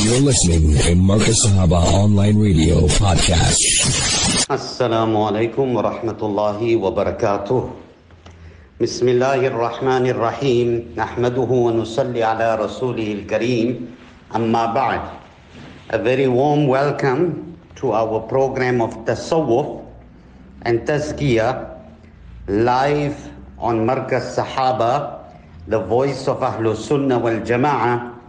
You're listening to Markaz Sahaba Online Radio Podcast. Assalamu alaikum wa rahmatullahi wa barakatuh. بسم Rahim. الرحمن wa نحمده ala على رسوله الكريم أما A very warm welcome to our program of Tasawwuf and Tazkiyah live on Markaz Sahaba, the voice of Ahlul Sunnah wal Jama'ah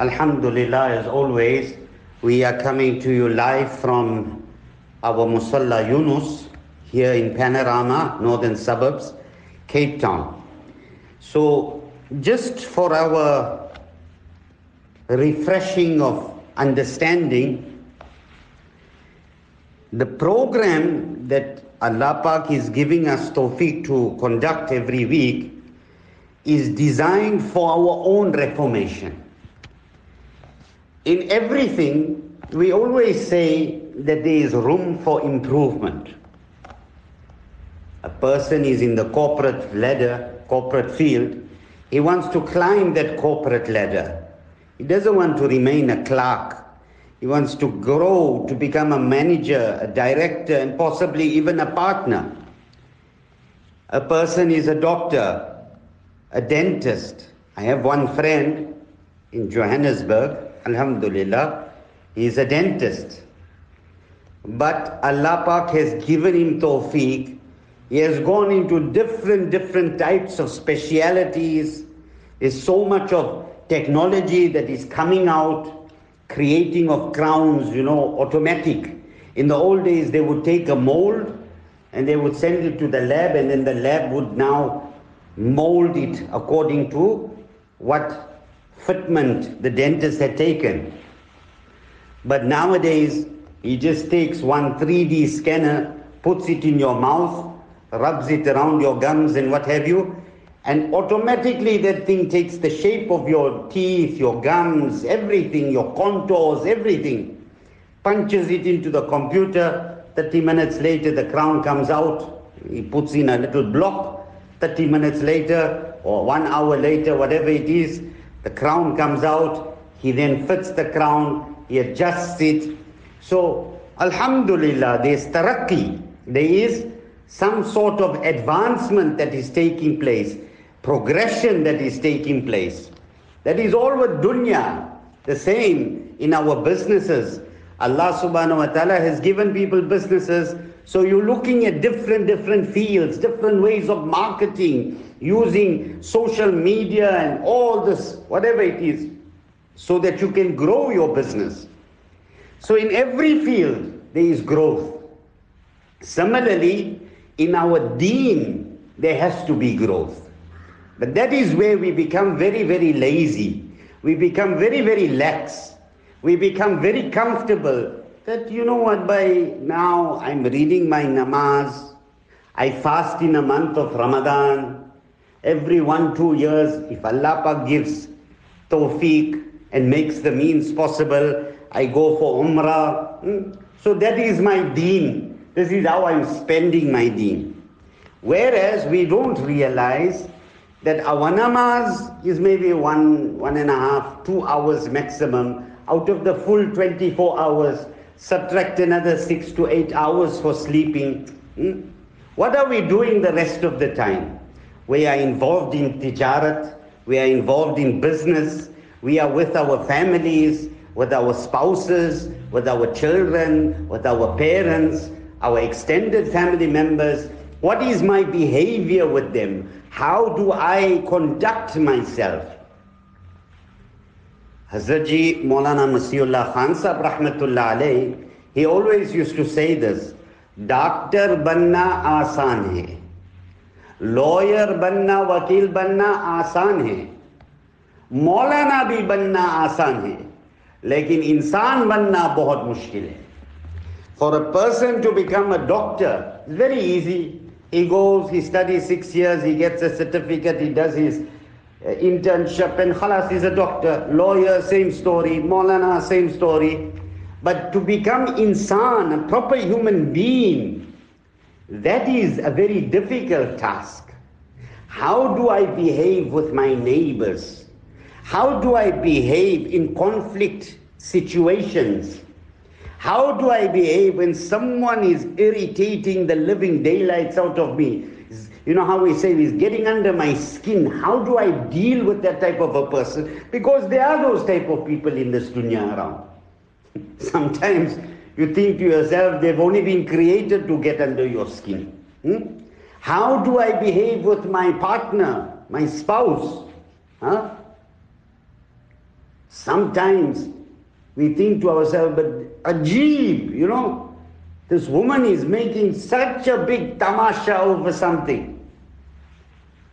Alhamdulillah, as always, we are coming to you live from our Musalla Yunus here in Panorama, northern suburbs, Cape Town. So, just for our refreshing of understanding, the program that Allah Pak is giving us tawfiq to conduct every week is designed for our own reformation. In everything, we always say that there is room for improvement. A person is in the corporate ladder, corporate field, he wants to climb that corporate ladder. He doesn't want to remain a clerk. He wants to grow to become a manager, a director, and possibly even a partner. A person is a doctor, a dentist. I have one friend in Johannesburg, Alhamdulillah, he is a dentist. But Allah Pak has given him tawfiq. He has gone into different, different types of specialities. There's so much of technology that is coming out creating of crowns, you know, automatic. In the old days, they would take a mold and they would send it to the lab, and then the lab would now mold it according to what fitment the dentist had taken. But nowadays, he just takes one 3D scanner, puts it in your mouth, rubs it around your gums and what have you, and automatically that thing takes the shape of your teeth, your gums, everything, your contours, everything. Punches it into the computer. 30 minutes later, the crown comes out. He puts in a little block. 30 minutes later, or one hour later, whatever it is, the crown comes out. He then fits the crown. He adjusts it. So, Alhamdulillah, there's tarakki. There is some sort of advancement that is taking place progression that is taking place. That is all with dunya. The same in our businesses. Allah subhanahu wa ta'ala has given people businesses. So you're looking at different, different fields, different ways of marketing, using social media and all this, whatever it is, so that you can grow your business. So in every field, there is growth. Similarly, in our deen, there has to be growth. But that is where we become very, very lazy. We become very, very lax. We become very comfortable that, you know what, by now I'm reading my namaz. I fast in a month of Ramadan. Every one, two years, if Allah Pak gives tawfiq and makes the means possible, I go for umrah. Hmm? So that is my deen. This is how I'm spending my deen. Whereas we don't realize that our namaz is maybe one, one and a half, two hours maximum. Out of the full 24 hours, subtract another six to eight hours for sleeping. Hmm? What are we doing the rest of the time? We are involved in tijarat. We are involved in business. We are with our families, with our spouses, with our children, with our parents, our extended family members. What is my behavior with them? How do I conduct myself? Hazrat Ji Maulana Masihullah Khan Sahib Rahmatullah Alayhi, he always used to say this, Doctor banna aasan hai, lawyer بننا وکیل بننا آسان ہے مولانا بھی بننا آسان ہے لیکن انسان بننا بہت مشکل ہے for a person to become a doctor very easy he goes he study six years he gets a certificate he does his internship and خلاص is a doctor lawyer same story maulana same story but to become انسان proper human being that is a very difficult task. How do I behave with my neighbors? How do I behave in conflict situations. How do I behave when someone is irritating the living daylights out of me? You know how we say he's getting under my skin. How do I deal with that type of a person? Because there are those type of people in this dunya around. Sometimes you think to yourself, they've only been created to get under your skin. Hmm? How do I behave with my partner, my spouse? Huh? Sometimes we think to ourselves, but Ajib, you know, this woman is making such a big tamasha over something.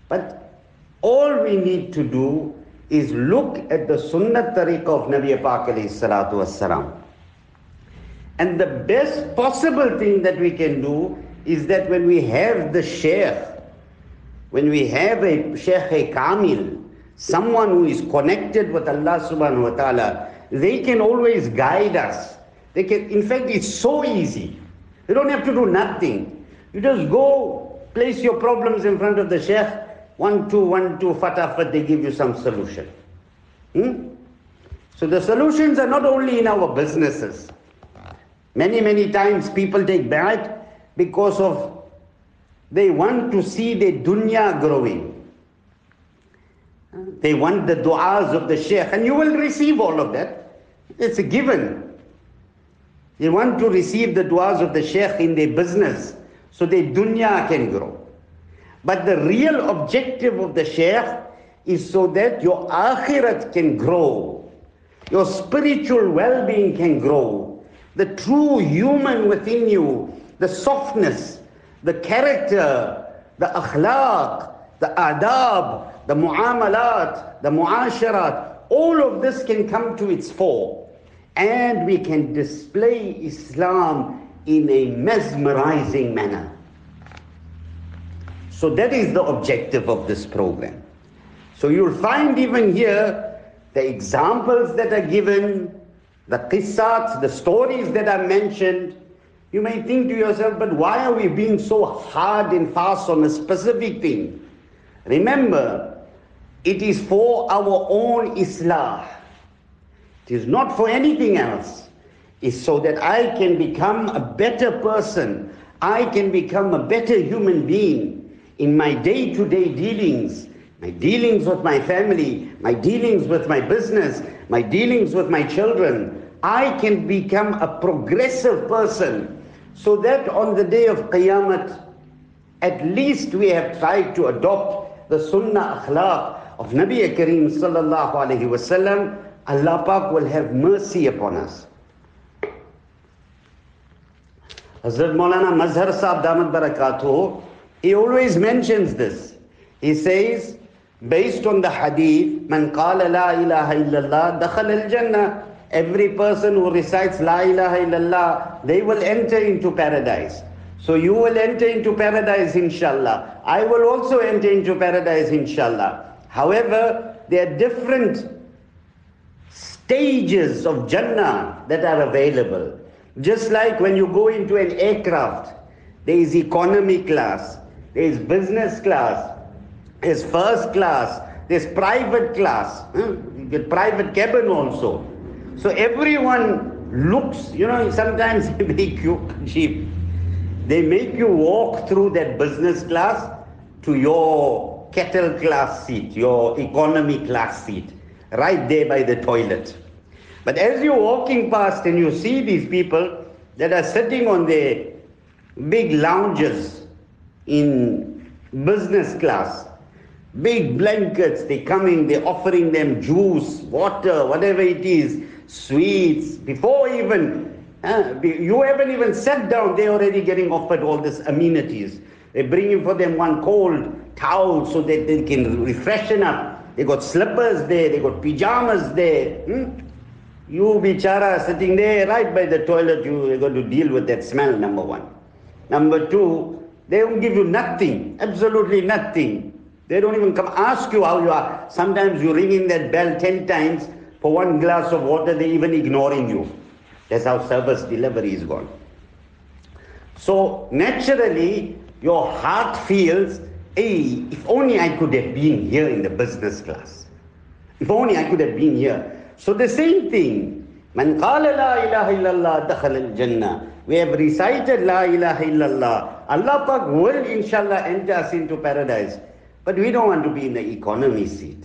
But all we need to do is look at the sunnah tariqah of Nabi Pak salatu wassalam. And the best possible thing that we can do is that when we have the sheikh, when we have a sheikh a kamil, someone who is connected with Allah subhanahu wa ta'ala, they can always guide us. They can, in fact, it's so easy. You don't have to do nothing. You just go, place your problems in front of the sheikh, one, two, one, two, fatafat, they give you some solution. Hmm? So the solutions are not only in our businesses. Many, many times people take bay'at because of they want to see the dunya growing. They want the du'as of the sheikh, and you will receive all of that. It's a given. They want to receive the du'as of the sheikh in their business so their dunya can grow. But the real objective of the sheikh is so that your akhirat can grow, your spiritual well being can grow, the true human within you, the softness, the character, the akhlaq, the adab, the muamalat, the muasharat, all of this can come to its fore. And we can display Islam in a mesmerizing manner. So that is the objective of this program. So you'll find even here the examples that are given, the qissats, the stories that are mentioned. You may think to yourself, but why are we being so hard and fast on a specific thing? Remember, it is for our own islah. It is not for anything else. It's so that I can become a better person. I can become a better human being in my day to day dealings, my dealings with my family, my dealings with my business, my dealings with my children, I can become a progressive person so that on the day of Qiyamah, at least we have tried to adopt the Sunnah akhlaq of Nabi Kareem sallallahu alayhi wasallam. Allah Pak will have mercy upon us. Hazrat Maulana Mazhar Sahib Damat Barakatuh he always mentions this. He says, based on the hadith, Man qala la ilaha illallah dakhal al jannah. Every person who recites la ilaha illallah, they will enter into paradise. So you will enter into paradise inshallah. I will also enter into paradise inshallah. However, there are different stages of Jannah that are available. Just like when you go into an aircraft, there is economy class, there's business class, there's first class, there's private class, get private cabin also. So everyone looks, you know, sometimes they make you cheap. They make you walk through that business class to your kettle class seat, your economy class seat, right there by the toilet. But as you're walking past and you see these people that are sitting on their big lounges, in business class. Big blankets, they coming, they're offering them juice, water, whatever it is, sweets, before even uh, you haven't even sat down, they're already getting offered all these amenities. They're bringing for them one cold towel so that they can refreshen up. They got slippers there, they got pajamas there. Hmm? You bichara sitting there right by the toilet, you're going to deal with that smell, number one. Number two, they won't give you nothing, absolutely nothing. They don't even come ask you how you are. Sometimes you ring in that bell 10 times for one glass of water, they're even ignoring you. That's how service delivery is gone. So naturally, your heart feels, hey, if only I could have been here in the business class. If only I could have been here. So the same thing, Man qala la ilaha illallah dakhal al-jannah. We have recited la ilaha illallah. Allah Pak will inshallah enter us into paradise. But we don't want to be in the economy seat.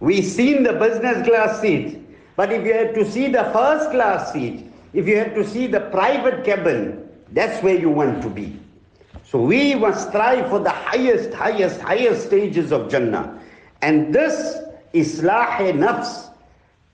We've seen the business class seat. But if you had to see the first class seat, if you had to see the private cabin, that's where you want to be. So we must strive for the highest, highest, highest stages of Jannah. And this Islah nafs,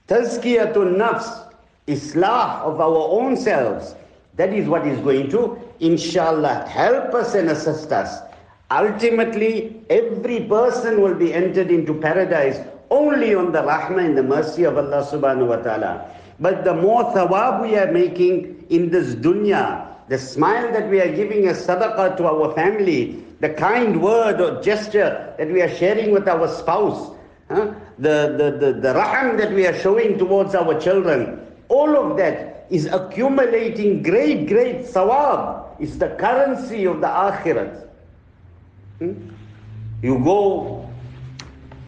Tazkiyatun nafs, Islah of our own selves, that is what is going to, inshallah, help us and assist us. Ultimately, every person will be entered into paradise only on the rahmah and the mercy of Allah subhanahu wa ta'ala. But the more thawab we are making in this dunya, the smile that we are giving as sadaqah to our family, the kind word or gesture that we are sharing with our spouse, huh? the, the, the, the raham that we are showing towards our children, all of that is accumulating great, great thawab. It's the currency of the akhirat. Hmm? You go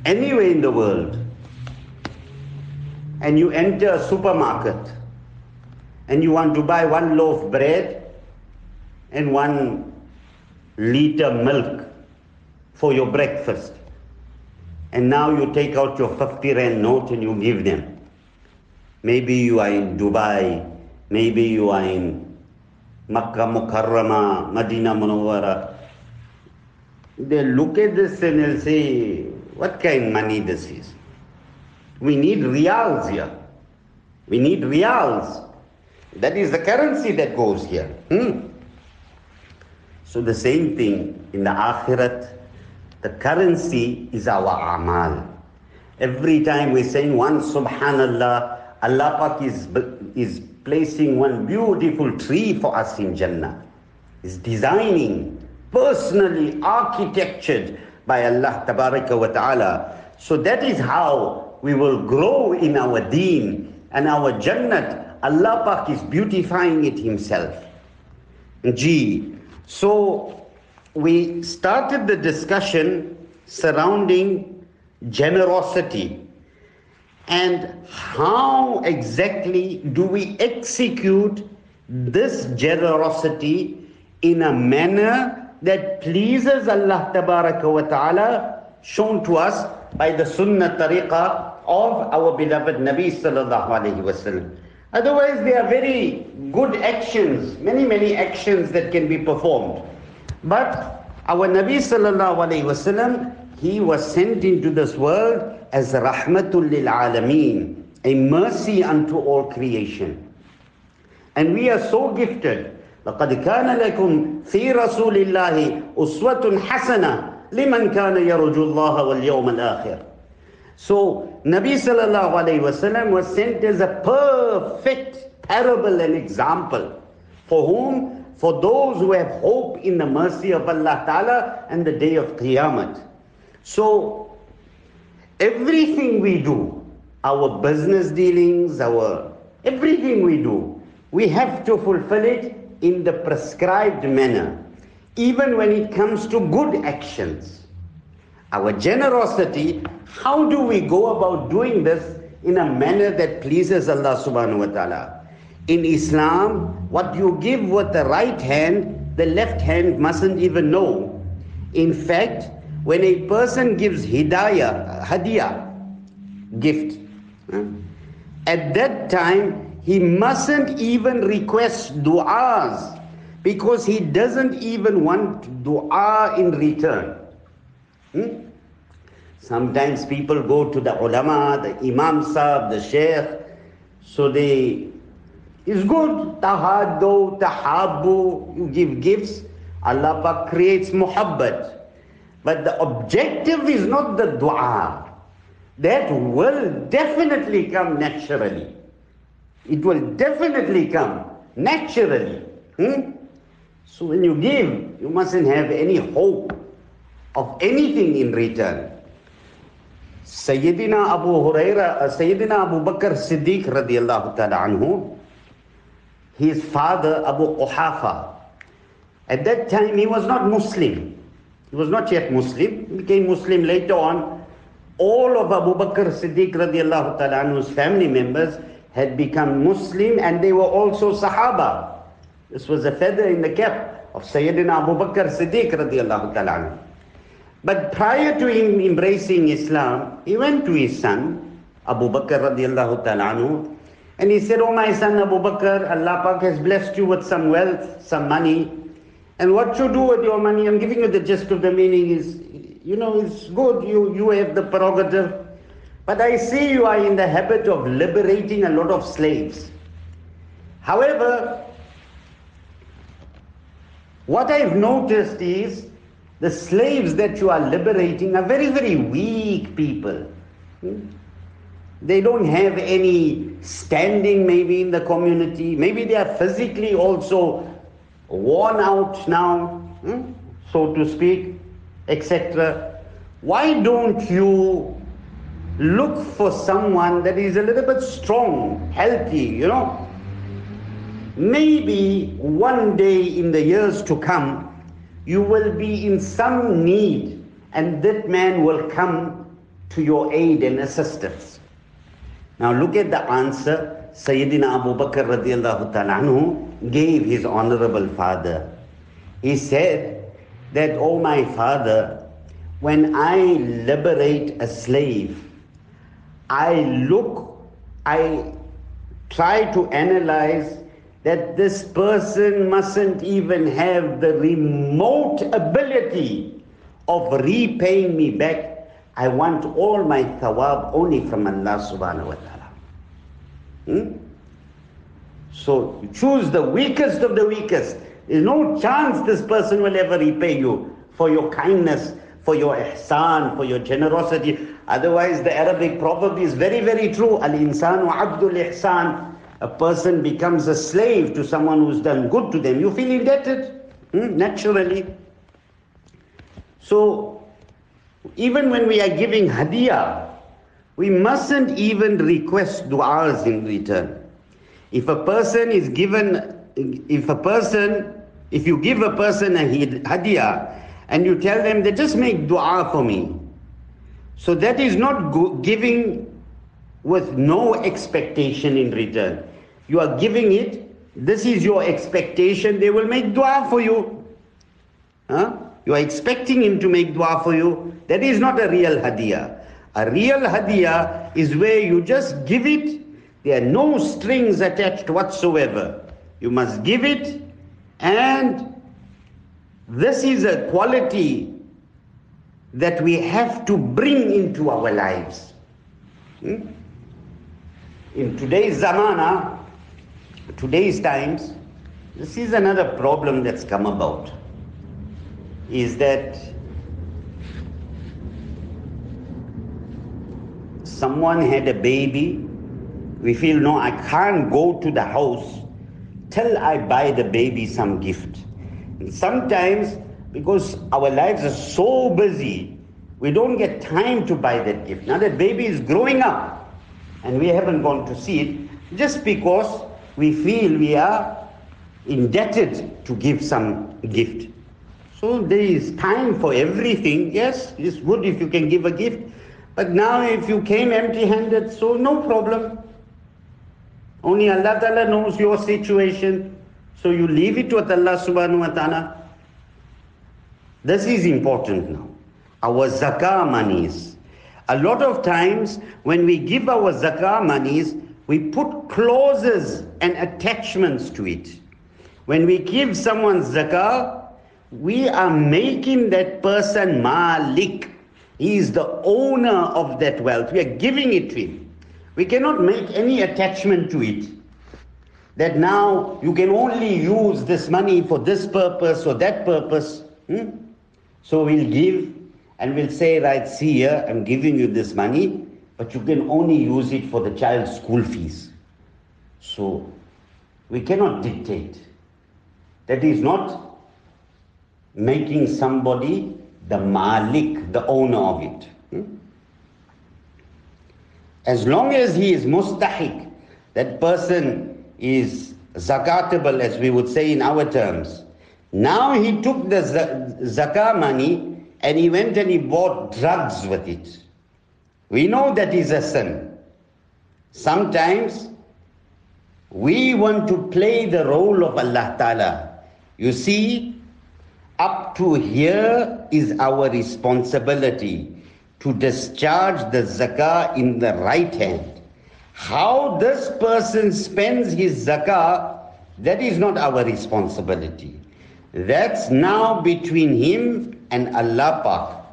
anywhere in the world and you enter a supermarket and you want to buy one loaf bread and one liter milk for your breakfast. And now you take out your 50 rand note and you give them. Maybe you are in Dubai, maybe you are in Makkah Mukarrama, Medina Munawwara. They look at this and they'll say, what kind of money this is? We need riyals here. We need riyals. That is the currency that goes here. Hmm? So the same thing in the akhirat, the currency is our amal. Every time we're saying one subhanallah, Allah Pak is, is placing one beautiful tree for us in Jannah. Is designing, personally architectured by Allah wa Ta'ala. So that is how we will grow in our deen and our Jannat. Allah Pak is beautifying it Himself. G. So we started the discussion surrounding generosity and how exactly do we execute this generosity in a manner that pleases Allah Ta'ala shown to us by the Sunnah Tariqah of our beloved Nabi Sallallahu Alaihi Wasallam. Otherwise, they are very good actions, many, many actions that can be performed. But our Nabi sallallahu alayhi wasallam, he was sent into this world as rahmatul lil alameen, a mercy unto all creation. And we are so gifted. لقد كان لكم في رسول الله أسوة حسنة لمن كان يرجو الله واليوم الآخر. So Nabi sallallahu alayhi wasallam was sent as a perfect parable and example. For whom? For those who have hope in the mercy of Allah Ta'ala and the day of Qiyamah. So everything we do, our business dealings, our everything we do, we have to fulfill it in the prescribed manner. Even when it comes to good actions. Our generosity, how do we go about doing this in a manner that pleases Allah subhanahu wa ta'ala? In Islam, what you give with the right hand, the left hand mustn't even know. In fact, when a person gives hidayah, hadiyah, gift, at that time he mustn't even request du'as because he doesn't even want du'a in return. Hmm? Sometimes people go to the ulama, the imam sahib, the sheikh, so they, it's good, tahaddu, tahabu, you give gifts, Allah Pak creates muhabbat. But the objective is not the dua. That will definitely come naturally. It will definitely come naturally. Hmm? So when you give, you mustn't have any hope of anything in return. Sayyidina Abu Huraira, uh, Sayyidina Abu Bakr Siddiq radiallahu ta'ala anhu, his father Abu Quhafa, at that time he was not Muslim. He was not yet Muslim. He became Muslim later on. All of Abu Bakr Siddiq radiallahu ta'ala anhu's family members had become Muslim and they were also Sahaba. This was a feather in the cap of Sayyidina Abu Bakr Siddiq radiallahu ta'ala. But prior to him embracing Islam, he went to his son, Abu Bakr radiallahu ta'ala and he said, Oh my son Abu Bakr, Allah Pak has blessed you with some wealth, some money. And what you do with your money, I'm giving you the gist of the meaning is, you know, it's good, you, you have the prerogative. But I see you are in the habit of liberating a lot of slaves. However, what I've noticed is the slaves that you are liberating are very, very weak people. Hmm? They don't have any standing maybe in the community. Maybe they are physically also worn out now, hmm, so to speak, etc. Why don't you look for someone that is a little bit strong, healthy, you know? Maybe one day in the years to come, you will be in some need, and that man will come to your aid and assistance. Now look at the answer Sayyidina Abu Bakr radiallahu ta'ala gave his honorable father. He said that, oh my father, when I liberate a slave, I look, I try to analyze that this person mustn't even have the remote ability of repaying me back. I want all my thawab only from Allah subhanahu wa ta'ala. Hmm? So choose the weakest of the weakest. There's no chance this person will ever repay you for your kindness, for your ihsan, for your generosity. Otherwise, the Arabic proverb is very, very true. Al insanu abdul ihsan. A person becomes a slave to someone who's done good to them. You feel indebted, hmm? naturally. So, even when we are giving hadiyah, we mustn't even request du'as in return. If a person is given, if a person, if you give a person a hadiyah and you tell them they just make dua for me, so that is not giving with no expectation in return. You are giving it, this is your expectation, they will make dua for you. Huh? You are expecting him to make dua for you. That is not a real hadiyah. A real hadiyah is where you just give it, there are no strings attached whatsoever. You must give it, and this is a quality that we have to bring into our lives. Hmm? In today's zamana, today's times, this is another problem that's come about. Is that someone had a baby, we feel, no, I can't go to the house till I buy the baby some gift. Sometimes, because our lives are so busy, we don't get time to buy that gift. Now that baby is growing up and we haven't gone to see it, just because we feel we are indebted to give some gift. So there is time for everything. Yes, it's good if you can give a gift. But now if you came empty-handed, so no problem. Only Allah Ta'ala knows your situation. So you leave it with Allah subhanahu wa ta'ala. This is important now. Our zakah monies. A lot of times when we give our zakah monies, we put clauses and attachments to it. When we give someone zakah, we are making that person malik. He is the owner of that wealth. We are giving it to him. We cannot make any attachment to it. That now you can only use this money for this purpose or that purpose. Hmm? So we'll give and we'll say, right, see here, I'm giving you this money, but you can only use it for the child's school fees. So we cannot dictate. That is not making somebody the malik, the owner of it. Hmm? As long as he is mustahiq, that person is zakatable, as we would say in our terms. Now he took the zakah money and he went and he bought drugs with it. We know that is a sin. Sometimes We want to play the role of Allah Ta'ala. You see, up to here is our responsibility to discharge the zakah in the right hand. How this person spends his zakah, that is not our responsibility. That's now between him and Allah Pak.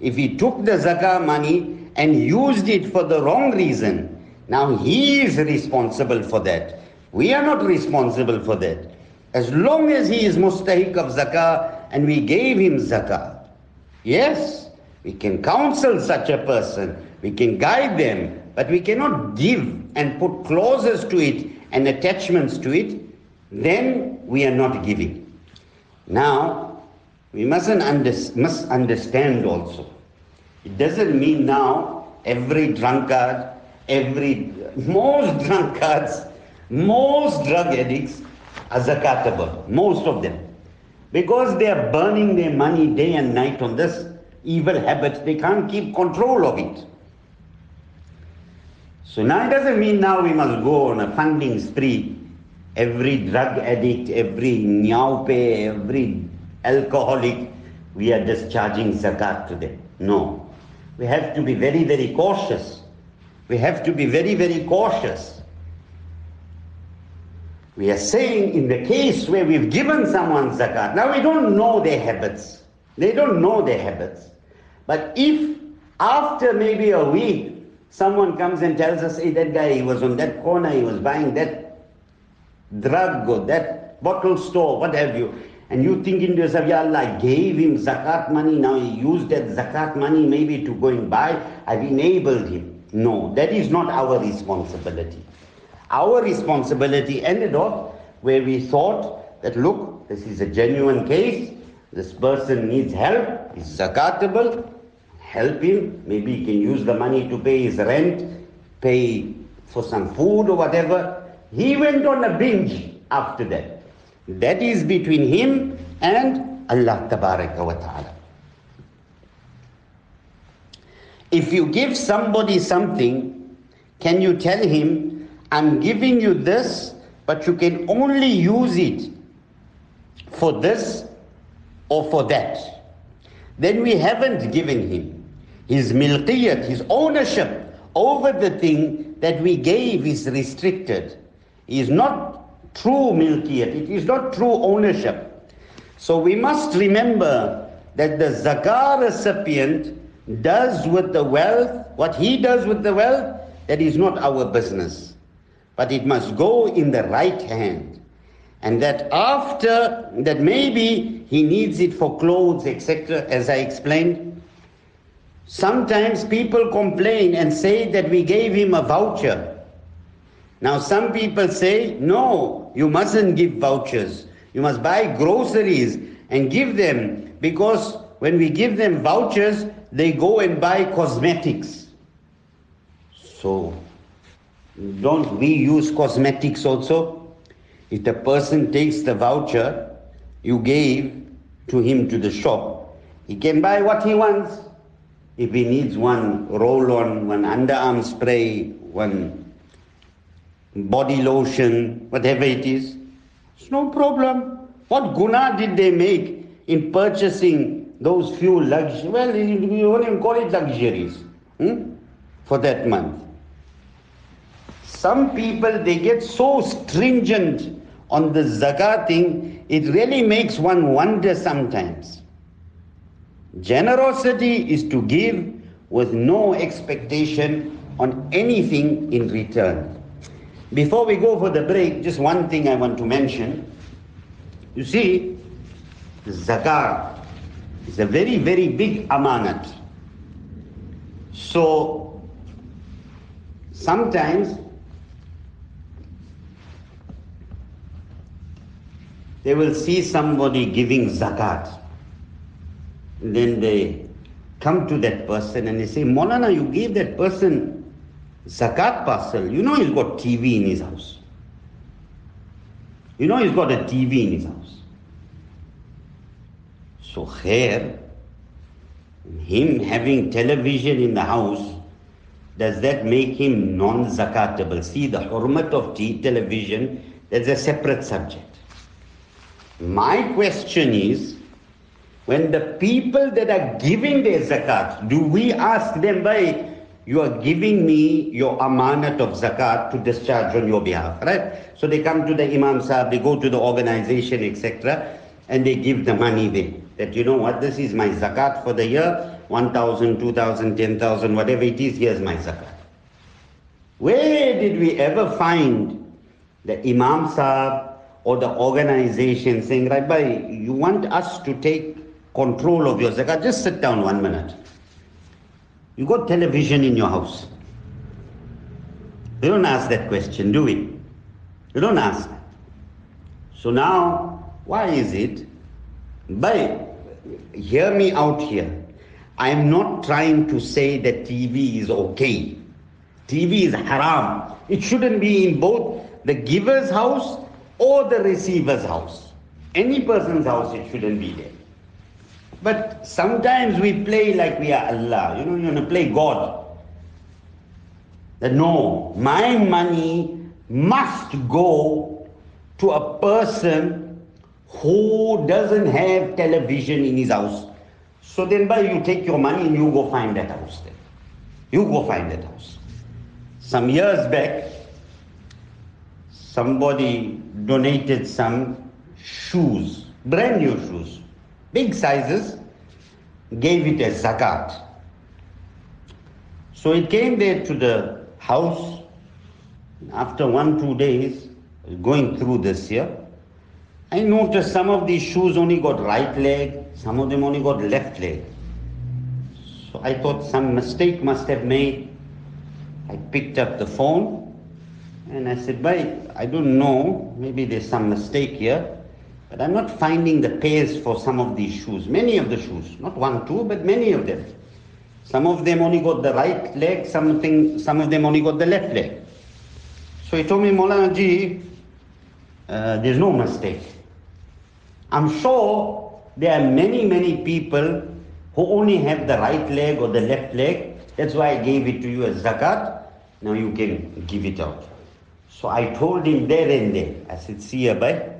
If he took the zakah money and used it for the wrong reason, now he is responsible for that. We are not responsible for that. As long as he is mustahiq of zakah and we gave him zakah, yes, we can counsel such a person, we can guide them, but we cannot give and put clauses to it and attachments to it, then we are not giving. Now, we mustn't under, must understand also. It doesn't mean now every drunkard every, most drunkards, most drug addicts are zakatable, most of them. Because they are burning their money day and night on this evil habit, they can't keep control of it. So now it doesn't mean now we must go on a funding spree. Every drug addict, every nyaope, every alcoholic, we are discharging zakat to them. No. We have to be very, very cautious we have to be very, very cautious. We are saying in the case where we've given someone zakat, now we don't know their habits. They don't know their habits. But if after maybe a week, someone comes and tells us, hey, that guy, he was on that corner, he was buying that drug or that bottle store, what have you. And you thinking to yourself, Ya Allah, I gave him zakat money, now he used that zakat money maybe to go and buy, I've enabled him. No, that is not our responsibility. Our responsibility ended off where we thought that look, this is a genuine case, this person needs help, he's zakatable, help him, maybe he can use the money to pay his rent, pay for some food or whatever. He went on a binge after that. That is between him and Allah wa ta'ala. If you give somebody something, can you tell him, I'm giving you this, but you can only use it for this or for that? Then we haven't given him his milqiyat, his ownership over the thing that we gave is restricted. Is not true milqiyat, it is not true ownership. So we must remember that the zakah recipient does with the wealth, what he does with the wealth, that is not our business. But it must go in the right hand. And that after, that maybe he needs it for clothes, etc., as I explained. Sometimes people complain and say that we gave him a voucher. Now, some people say, no, you mustn't give vouchers. You must buy groceries and give them because when we give them vouchers, they go and buy cosmetics. So, don't we use cosmetics also? If the person takes the voucher you gave to him to the shop, he can buy what he wants. If he needs one roll on, one underarm spray, one body lotion, whatever it is, it's no problem. What guna did they make in purchasing those few luxuries, well, we won't even call it luxuries hmm, for that month. Some people, they get so stringent on the zakat thing, it really makes one wonder sometimes. Generosity is to give with no expectation on anything in return. Before we go for the break, just one thing I want to mention. You see, zakat is a very, very big amanat. So, sometimes they will see somebody giving zakat. Then they come to that person and they say, Molana, you gave that person zakat parcel. You know he's got TV in his house. You know he's got a TV in his house. So here, him having television in the house does that make him non-zakatable? See, the hurmat of television, that's a separate subject. My question is, when the people that are giving their zakat, do we ask them by, you are giving me your amanat of zakat to discharge on your behalf, right? So they come to the Imam Sahib, they go to the organization, etc., and they give the money there. That you know what, this is my zakat for the year, 1,000, 2,000, 10,000, whatever it is, here's my zakat. Where did we ever find the Imam Sahib or the organization saying, right, bhai, you want us to take control of your zakat? Just sit down one minute. You got television in your house. We don't ask that question, do we? We don't ask. So now, why is it? By hear me out here. I am not trying to say that TV is okay. TV is haram. It shouldn't be in both the giver's house or the receiver's house. Any person's house, it shouldn't be there. But sometimes we play like we are Allah. You know, you want to play God. That no, my money must go to a person who doesn't have television in his house. So then by you take your money and you go find that house then. You go find that house. Some years back, somebody donated some shoes, brand new shoes, big sizes, gave it as zakat. So it came there to the house. After one, two days, going through this year, I noticed some of these shoes only got right leg, some of them only got left leg. So I thought some mistake must have made. I picked up the phone and I said, Bhai, I don't know, maybe there's some mistake here, but I'm not finding the pairs for some of these shoes. Many of the shoes, not one, two, but many of them. Some of them only got the right leg, something, some of them only got the left leg. So he told me, Maulana Ji, uh, there's no mistake. I'm sure there are many, many people who only have the right leg or the left leg. That's why I gave it to you as zakat. Now you can give it out. So I told him there and there. I said, see you, boy,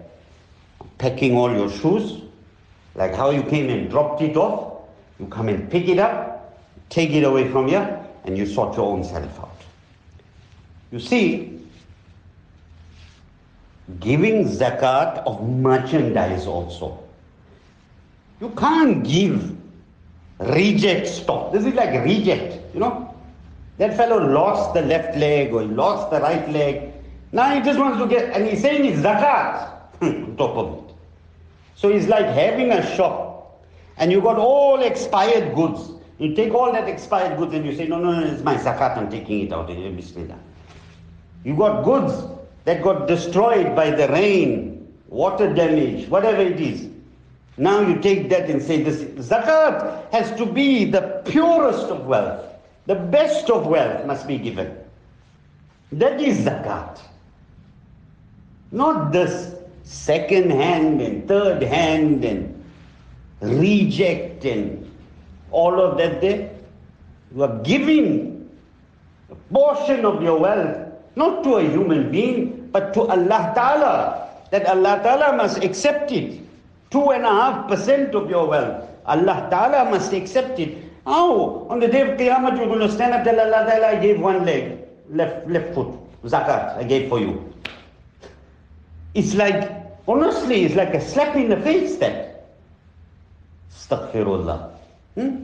packing all your shoes, like how you came and dropped it off. You come and pick it up, take it away from you, and you sort your own self out. You see, giving zakat of merchandise also. You can't give reject stock. This is like reject, you know. That fellow lost the left leg or he lost the right leg. Now he just wants to get, and he's saying it's zakat on top of it. So it's like having a shop and you got all expired goods. You take all that expired goods and you say, no, no, no, it's my zakat, I'm taking it out. You got goods that got destroyed by the rain, water damage, whatever it is. Now you take that and say this zakat has to be the purest of wealth, the best of wealth must be given. That is zakat. Not this second hand and third hand and reject and all of that there. You are giving a portion of your wealth not to a human being, but to Allah Ta'ala, that Allah Ta'ala must accept it. Two and a half percent of your wealth, Allah Ta'ala must accept it. How? On the day of Qiyamah, you're going to stand up, tell Allah Ta'ala, I gave one leg, left, left foot, zakat, I gave for you. It's like, honestly, it's like a slap in the face that. Astaghfirullah. Hmm?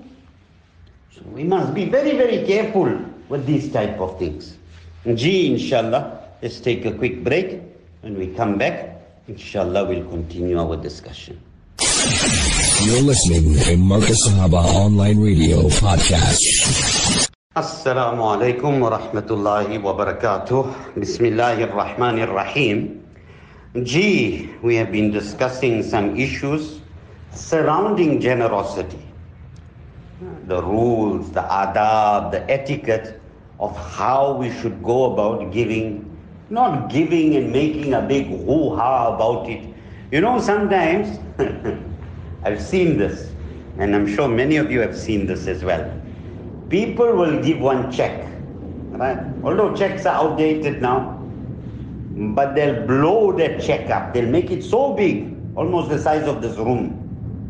So we must be very, very careful with these type of things. G, inshallah. Let's take a quick break. When we come back, inshallah, we'll continue our discussion. You're listening to Markaz Sahaba Online Radio Podcast. Assalamu alaikum wa rahmatullahi wa barakatuh. Bismillahir Rahmanir Rahim. G, we have been discussing some issues surrounding generosity. The rules, the adab, the etiquette of how we should go about giving, not giving and making a big hoo-ha about it. You know, sometimes I've seen this, and I'm sure many of you have seen this as well. People will give one check, Right? Although checks are outdated now, but they'll blow that check up. They'll make it so big, almost the size of this room.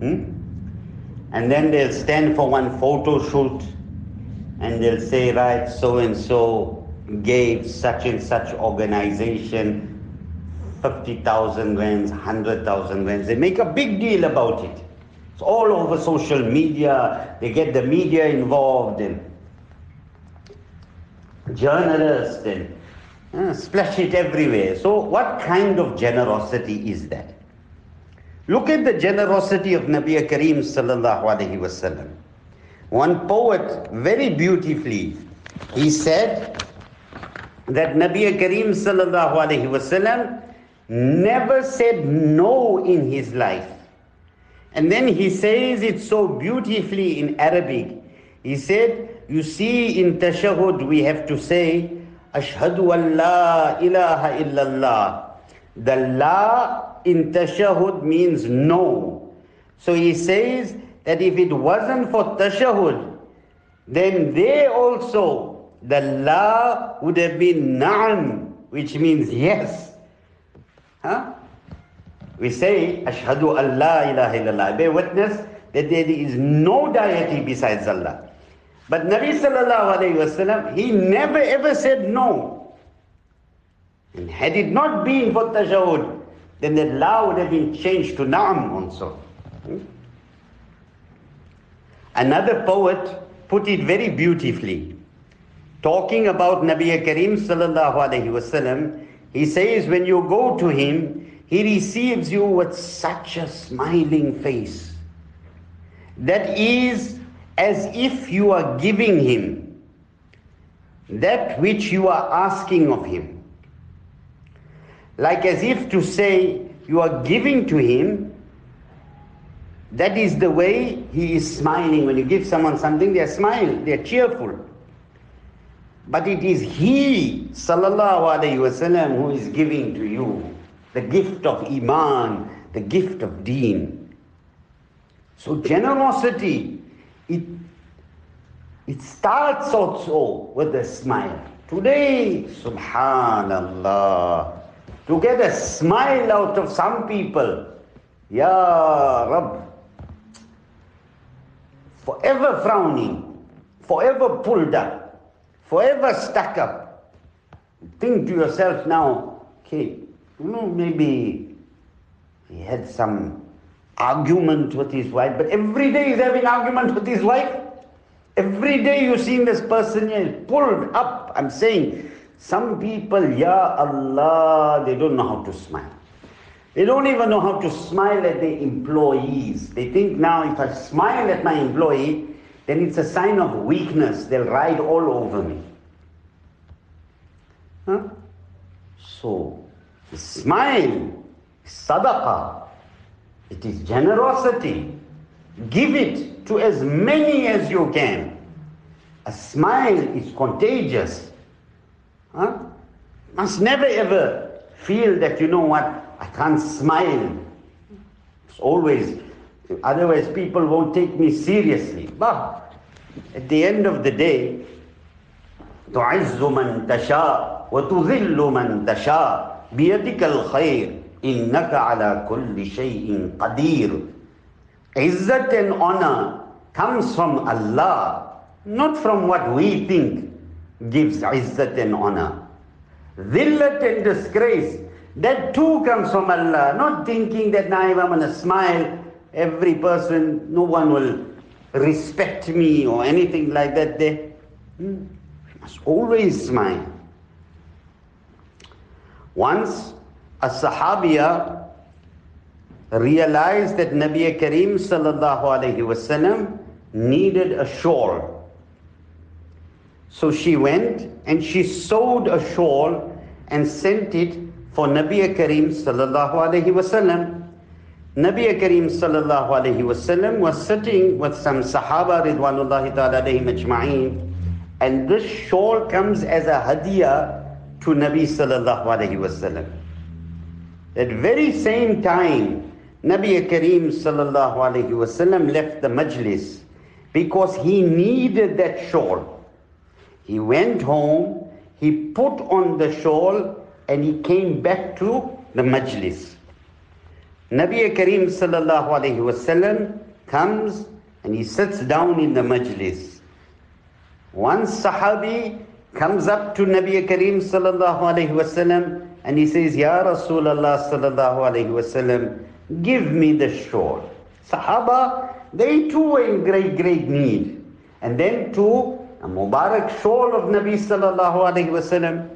Hmm? And then they'll stand for one photo shoot and they'll say, right, so and so gave such and such organization 50,000 rands, 100,000 rands. They make a big deal about it. It's all over social media. They get the media involved and journalists and Hmm, splash it everywhere. So, what kind of generosity is that? Look at the generosity of Nabi Kareem sallallahu alaihi wasallam. One poet very beautifully, he said that Nabi Kareem sallallahu alaihi wasallam never said no in his life. And then he says it so beautifully in Arabic. He said, You see, in tashahud, we have to say, Ashhadu an la ilaha illallah. The la in tashahud means no. So he says that if it wasn't for tashahud, then there also the la would have been na'am, which means yes. Huh? We say, Ashhadu an la ilaha illallah. Bear witness that there is no deity besides Allah. But Nabi sallallahu alayhi wasallam, he never ever said no. And had it not been for tashahud, then that la would have been changed to na'am also. Hmm? Another poet put it very beautifully. Talking about Nabi Kareem sallallahu alayhi wasallam, he says when you go to him, he receives you with such a smiling face. That is as if you are giving him that which you are asking of him. Like as if to say, you are giving to him. That is the way he is smiling. When you give someone something, they are smiling, they are cheerful. But it is he, sallallahu alayhi wasallam, who is giving to you the gift of Iman, the gift of Deen. So generosity, it, it starts also with a smile. Today, subhanallah, to get a smile out of some people, Ya Rab, forever frowning, forever pulled up, forever stuck up. Think to yourself now, okay, you know, maybe he had some argument with his wife, but every day he's having argument with his wife. Every day you see this person is pulled up. I'm saying, some people, Ya Allah, they don't know how to smile. They don't even know how to smile at their employees. They think now if I smile at my employee, then it's a sign of weakness. They'll ride all over me. Huh? So, Smile, sadaqah. It is generosity. Give it to as many as you can. A smile is contagious. Huh? Must never ever feel that, you know what, I can't smile. It's always, otherwise people won't take me seriously. But at the end of the day, تعز من تشاء وتذل من تشاء بيدك الخير innaka ala kulli shay'in qadir. Izzat and honor comes from Allah, not from what we think gives izzat and honor. Zillat and disgrace, that too comes from Allah. Not thinking that now I'm going to smile, every person, no one will respect me or anything like that. They hmm, must always smile. Once a Sahabiya realized that Nabi Kareem sallallahu alayhi wasallam needed a shawl. So she went and she sewed a shawl and sent it for Nabi Kareem sallallahu alayhi wasallam. Nabi Kareem sallallahu alayhi wasallam was sitting with some Sahaba ridwanullahi ta'ala alayhim and this shawl comes as a hadiyah to Nabi sallallahu alayhi wasallam. At very same time, Nabi Kareem sallallahu alayhi wasallam left the majlis because he needed that shawl. He went home, he put on the shawl, and he came back to the majlis. Nabi Kareem sallallahu alayhi wasallam comes and he sits down in the majlis. One Sahabi comes up to Nabi Kareem sallallahu alayhi wasallam and he says, Ya Rasulullah sallallahu alayhi wasallam, give me the shawl. Sahaba, they too were in great, great need. And then too, a Mubarak shawl of Nabi sallallahu alayhi wasallam.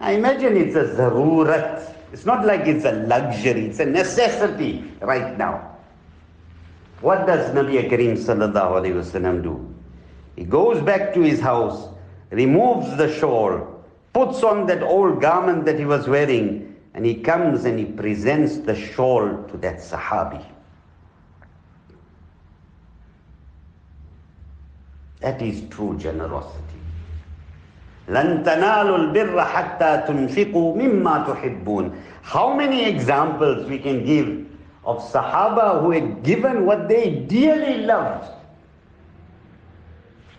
I imagine it's a zarurat. It's not like it's a luxury, it's a necessity right now. What does Nabi Kareem sallallahu alayhi wasallam do? He goes back to his house, removes the shawl, puts on that old garment that he was wearing, and he comes and he presents the shawl to that Sahabi. That is true generosity. لن تنالوا البر حتى تنفقوا مما تحبون. How many examples we can give of Sahaba who had given what they dearly loved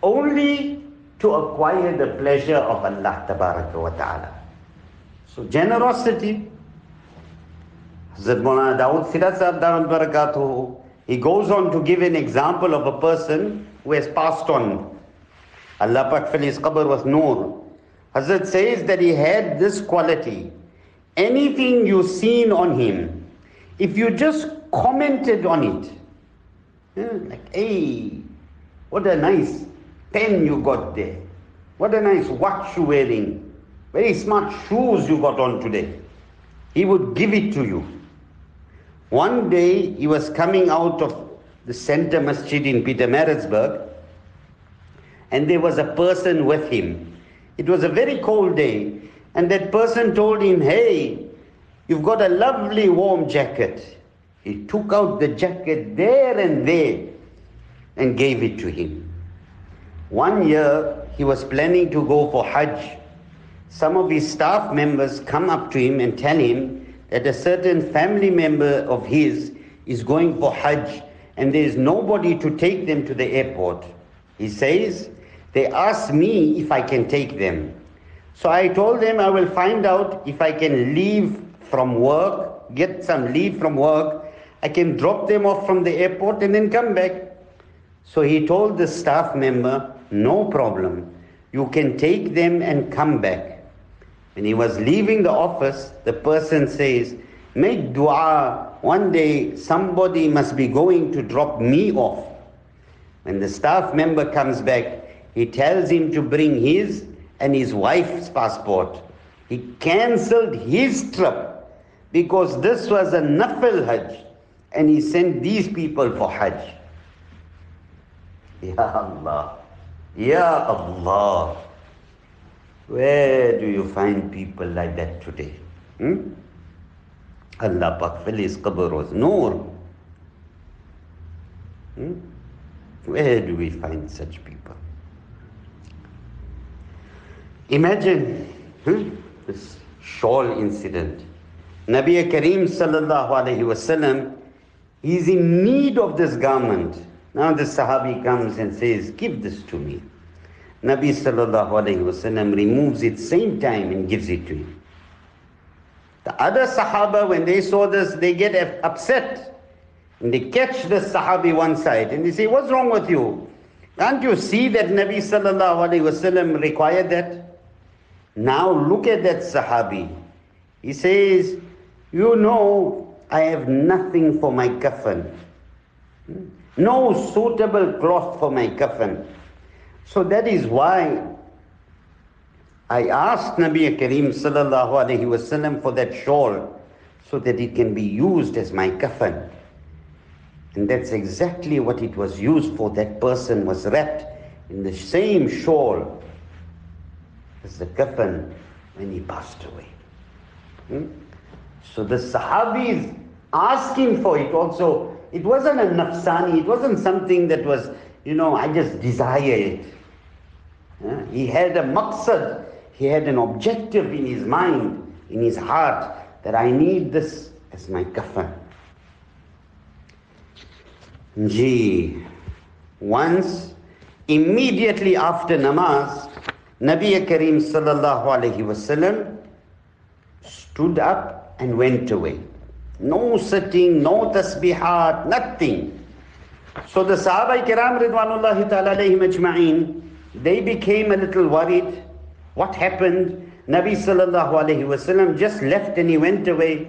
only to acquire the pleasure of Allah wa ta'ala. So generosity. Hazrat Maulana Dawood Seedat he goes on to give an example of a person who has passed on. Allah Pak his qabr with nur. Hazrat says that he had this quality. Anything you seen on him, if you just commented on it, yeah, like, hey, what a nice pen you got there. What a nice watch you're wearing. Very smart shoes you got on today. He would give it to you. One day he was coming out of the center masjid in Pietermaritzburg and there was a person with him. It was a very cold day and that person told him, Hey, you've got a lovely warm jacket. He took out the jacket there and there and gave it to him. One year he was planning to go for Hajj. Some of his staff members come up to him and tell him that a certain family member of his is going for Hajj and there is nobody to take them to the airport. He says, They asked me if I can take them. So I told them I will find out if I can leave from work, get some leave from work. I can drop them off from the airport and then come back. So he told the staff member, no problem. You can take them and come back. When he was leaving the office, the person says, Make dua. One day somebody must be going to drop me off. When the staff member comes back, he tells him to bring his and his wife's passport. He cancelled his trip because this was a nafil hajj and he sent these people for hajj. Ya Allah. Ya Allah. Where do you find people like that today? Hmm? Allah Pak fill his qabr was noor. Hmm? Where do we find such people? Imagine hmm, this shawl incident. Nabi Kareem sallallahu alayhi wasallam, he's in need of this garment. Now the Sahabi comes and says, Give this to me. Nabi sallallahu alayhi wasallam removes it same time and gives it to him. The other Sahaba, when they saw this, they get upset. And they catch the Sahabi one side and they say, What's wrong with you? Can't you see that Nabi sallallahu alayhi wasallam required that? Now look at that Sahabi. He says, You know, I have nothing for my kafan. Hmm? No suitable cloth for my coffin. So that is why I asked Nabi Kareem sallallahu alayhi wasallam for that shawl so that it can be used as my coffin. And that's exactly what it was used for. That person was wrapped in the same shawl as the coffin when he passed away. Hmm? So the Sahabis asking for it also it wasn't a nafsani, it wasn't something that was, you know, I just desire it. Yeah? He had a maqsad, he had an objective in his mind, in his heart, that I need this as my kafan. Gee, once Immediately after namaz, Nabi Kareem sallallahu alayhi wasallam stood up and went away. No sitting, no tasbihat, nothing. So the Sahaba Kiram Ridwanullahi ta'ala they became a little worried. What happened? Nabi sallallahu alayhi wasallam just left and he went away.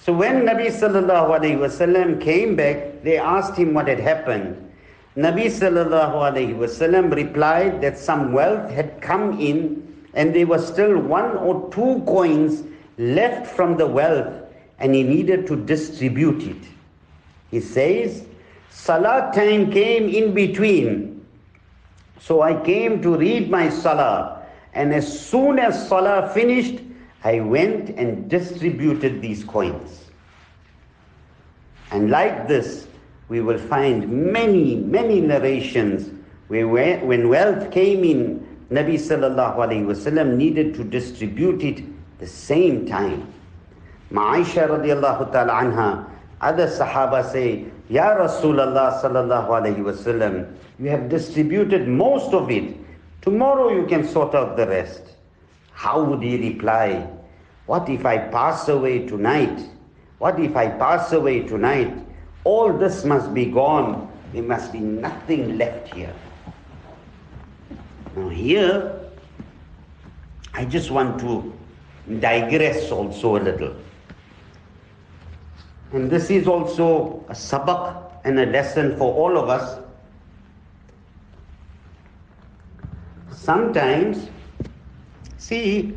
So when Nabi sallallahu alayhi wasallam came back, they asked him what had happened. Nabi sallallahu alayhi wasallam replied that some wealth had come in and there was still one or two coins left from the wealth and he needed to distribute it. He says, Salah time came in between. So I came to read my Salah and as soon as Salah finished, I went and distributed these coins. And like this, we will find many, many narrations where when wealth came in, Nabi sallallahu alayhi wasallam needed to distribute it the same time. Ma'aisha radiallahu ta'ala anha, other Sahaba say, Ya Rasulullah sallallahu alayhi wasallam, you have distributed most of it. Tomorrow you can sort out the rest. How would he reply? What if I pass away tonight? What if I pass away tonight? All this must be gone. There must be nothing left here. Now, here, I just want to digress also a little. And this is also a sabak and a lesson for all of us. Sometimes, see,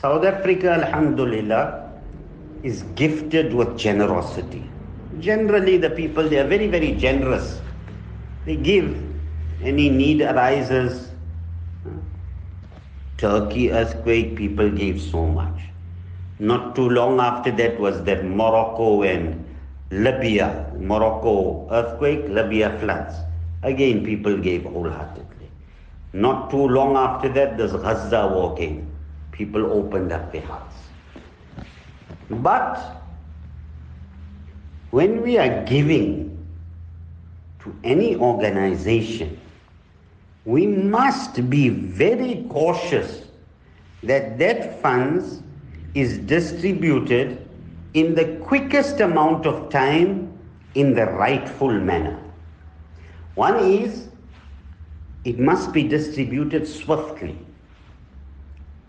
South Africa, Alhamdulillah, is gifted with generosity. Generally, the people, they are very, very generous. They give. Any need arises. Turkey earthquake, people gave so much. Not too long after that was that Morocco and Libya. Morocco earthquake, Libya floods. Again, people gave wholeheartedly. Not too long after that, this Gaza war came. People opened up their hearts. But when we are giving to any organization, we must be very cautious that that funds is distributed in the quickest amount of time in the rightful manner. One is it must be distributed swiftly.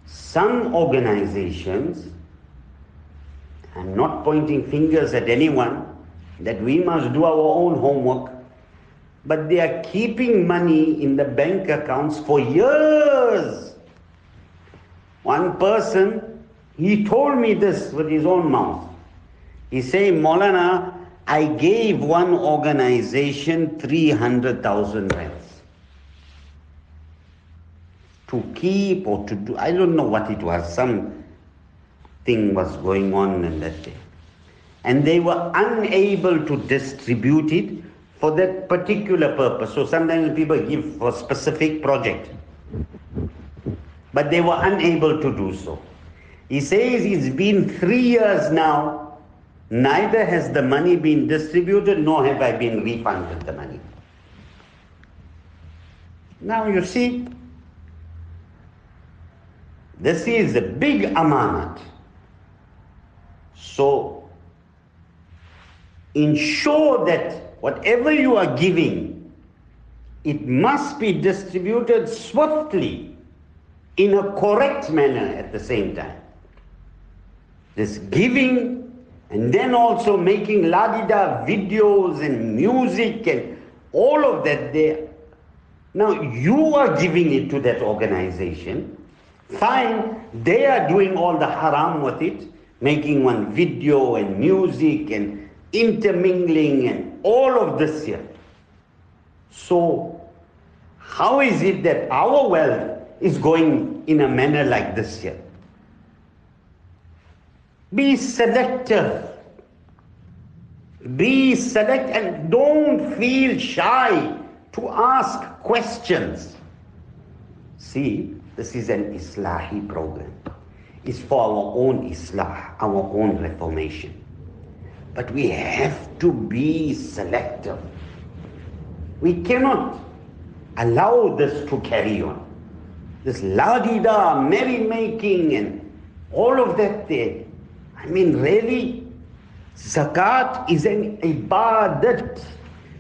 Some organizations I'm not pointing fingers at anyone that we must do our own homework, but they are keeping money in the bank accounts for years. One person, he told me this with his own mouth. He said, Molana, I gave one organization 300,000 rands to keep or to do, I don't know what it was, some thing was going on in that day. And they were unable to distribute it for that particular purpose. So sometimes people give for specific project. But they were unable to do so. He says it's been three years now, neither has the money been distributed, nor have I been refunded the money. Now you see, this is a big amanat. So, ensure that whatever you are giving, it must be distributed swiftly in a correct manner at the same time. This giving and then also making ladida videos and music and all of that there. Now you are giving it to that organization. Fine, they are doing all the haram with it making one video and music and intermingling and all of this here. So, how is it that our wealth is going in a manner like this here? Be selective. Be select and don't feel shy to ask questions. See, this is an Islahi program It's for our own Islah, our own reformation. But we have to be selective. We cannot allow this to carry on. This la-di-da, merry-making and all of that there. I mean, really, zakat is an ibadat.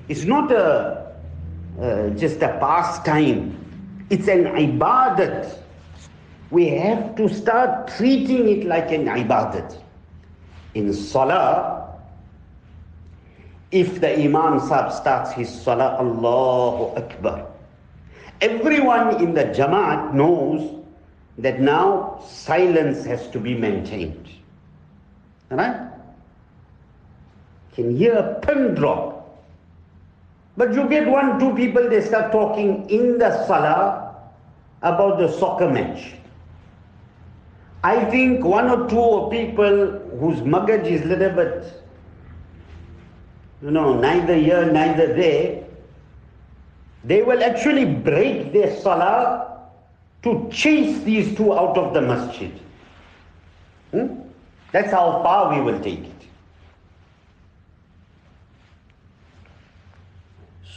It's not a uh, just a pastime. It's an ibadat. We have to start treating it like an ibadat. In salah, if the Imam Sahib starts his salah, Allahu Akbar. Everyone in the Jamaat knows that now silence has to be maintained. Right? Can hear a pin drop. But you get one, two people, they start talking in the salah about the soccer match. I think one or two people whose magaj is little bit, you know, neither here, neither there, they will actually break their salah to chase these two out of the masjid. Hmm? That's how far we will take it.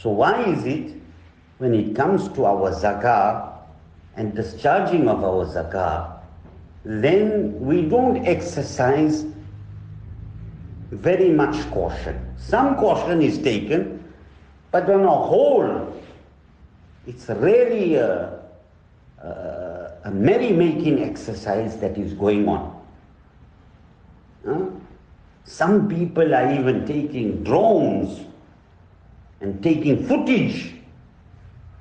So why is it when it comes to our zakah and discharging of our zakah, then we don't exercise very much caution. Some caution is taken, but on a whole, it's really a, a, a merry-making exercise that is going on. Some people are even taking drones and taking footage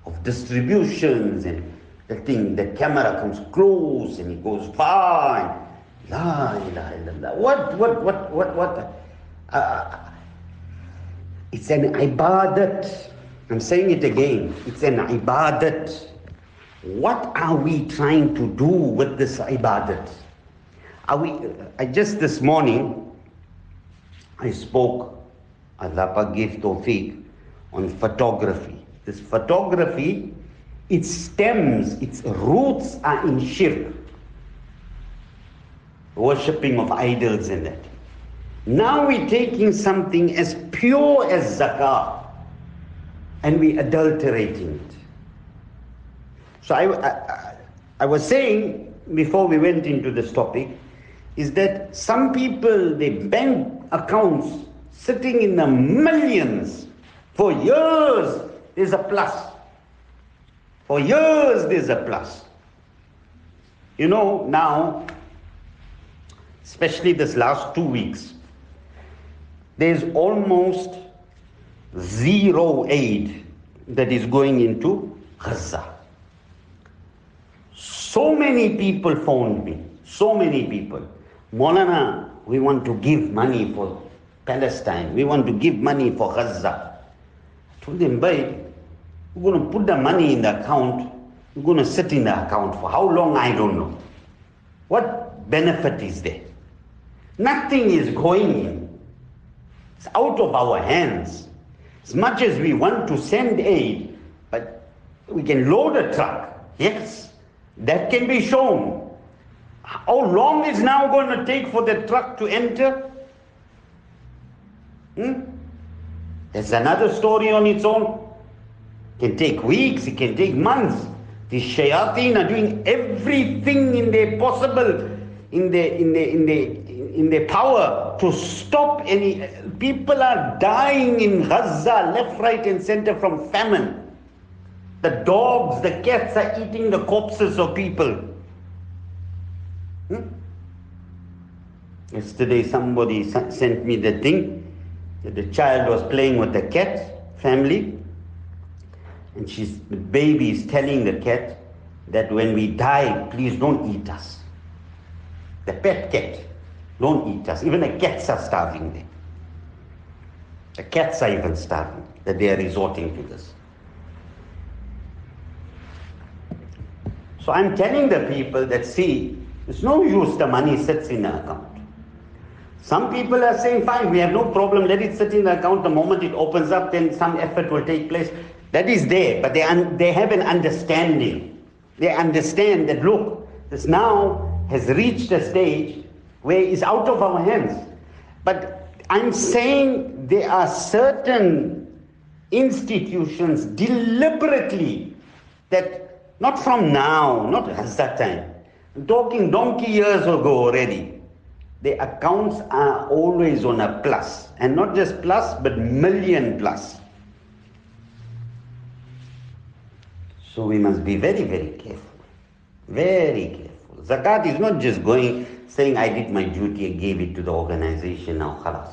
of distributions and the thing, the camera comes close and it goes far and la ilaha illallah. What, what, what, what, what? Uh, it's an ibadat. I'm saying it again. It's an ibadat. What are we trying to do with this ibadat? We, I just this morning, I spoke, Allah gave tawfiq, on photography. This photography, its stems, its roots are in shirk. Worshipping of idols and that. Now we're taking something as pure as zakah and we adulterating it. So I, I, I was saying before we went into this topic is that some people, they bank accounts sitting in the millions for years, there's a plus. For years, there's a plus. You know, now, especially this last two weeks, there's almost zero aid that is going into Gaza. So many people phoned me, so many people. Molana, we want to give money for Palestine, we want to give money for Gaza I told them, babe, we're going to put the money in the account. We're going to sit in the account for how long, I don't know. What benefit is there? Nothing is going in. It's out of our hands. As much as we want to send aid, but we can load a truck. Yes, that can be shown. How long is now going to take for the truck to enter? Hmm? Another story on its own. It can take weeks, it can take months. The shayateen are doing everything in their possible, in their, in their, in their, in their power to stop any. People are dying in Gaza, left, right, and center from famine. The dogs, the cats are eating the corpses of people. Hmm? Yesterday, somebody sent me the thing that the child was playing with the cat family, and she's, the baby is telling the cat that when we die, please don't eat us. The pet cat, don't eat us. Even the cats are starving there. The cats are even starving that they are resorting to this. So I'm telling the people that see, it's no use the money sits in the account. Some people are saying, fine, we have no problem, let it sit in the account. The moment it opens up, then some effort will take place. That is there, but they, un- they have an understanding. They understand that, look, this now has reached a stage where it's out of our hands. But I'm saying there are certain institutions deliberately that not from now, not at that time, I'm talking donkey years ago already. The accounts are always on a plus, and not just plus, but million plus. So we must be very, very careful. Very careful. Zakat is not just going, saying, I did my duty, I gave it to the organization, now khalas.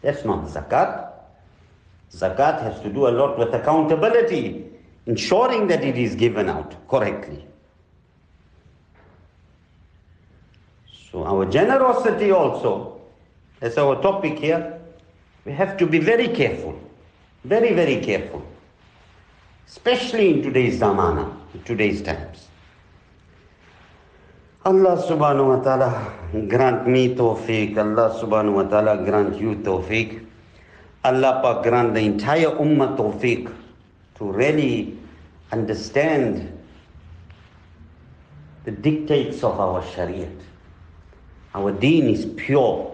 That's not zakat. Zakat has to do a lot with accountability, ensuring that it is given out correctly. So our generosity also, that's our topic here, we have to be very careful, very, very careful, especially in today's zamana, in today's times. Allah subhanahu wa ta'ala grant me tawfiq, Allah subhanahu wa ta'ala grant you tawfiq. Allah Pak grant the entire ummah tawfiq to really understand the dictates of our shariat. Our deen is pure.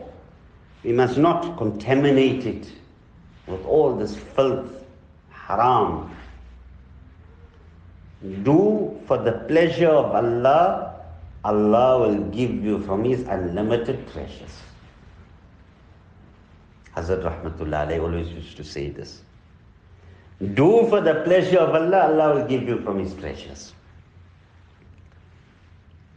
We must not contaminate it with all this filth, haram. Do for the pleasure of Allah, Allah will give you from His unlimited treasures. Hazrat Rahmatullah always used to say this. Do for the pleasure of Allah, Allah will give you from His treasures.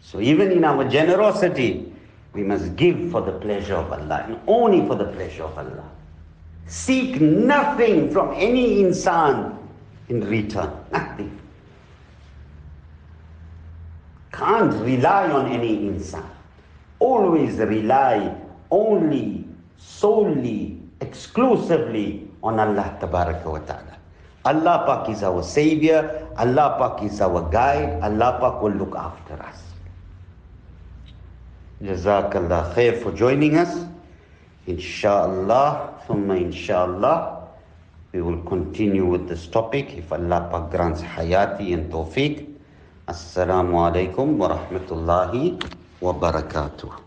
So even in our generosity, we must give for the pleasure of Allah and only for the pleasure of Allah. Seek nothing from any insan in return. Nothing. Can't rely on any insan. Always rely only, solely, exclusively on Allah wa Ta'ala. Allah Pak is our savior, Allah Pak is our guide, Allah Pak will look after us. Jazakallah khair for joining us. Inshallah, thumma inshallah, we will continue with this topic if Allah Pak grants hayati and tawfiq. Assalamu alaikum wa rahmatullahi wa barakatuh.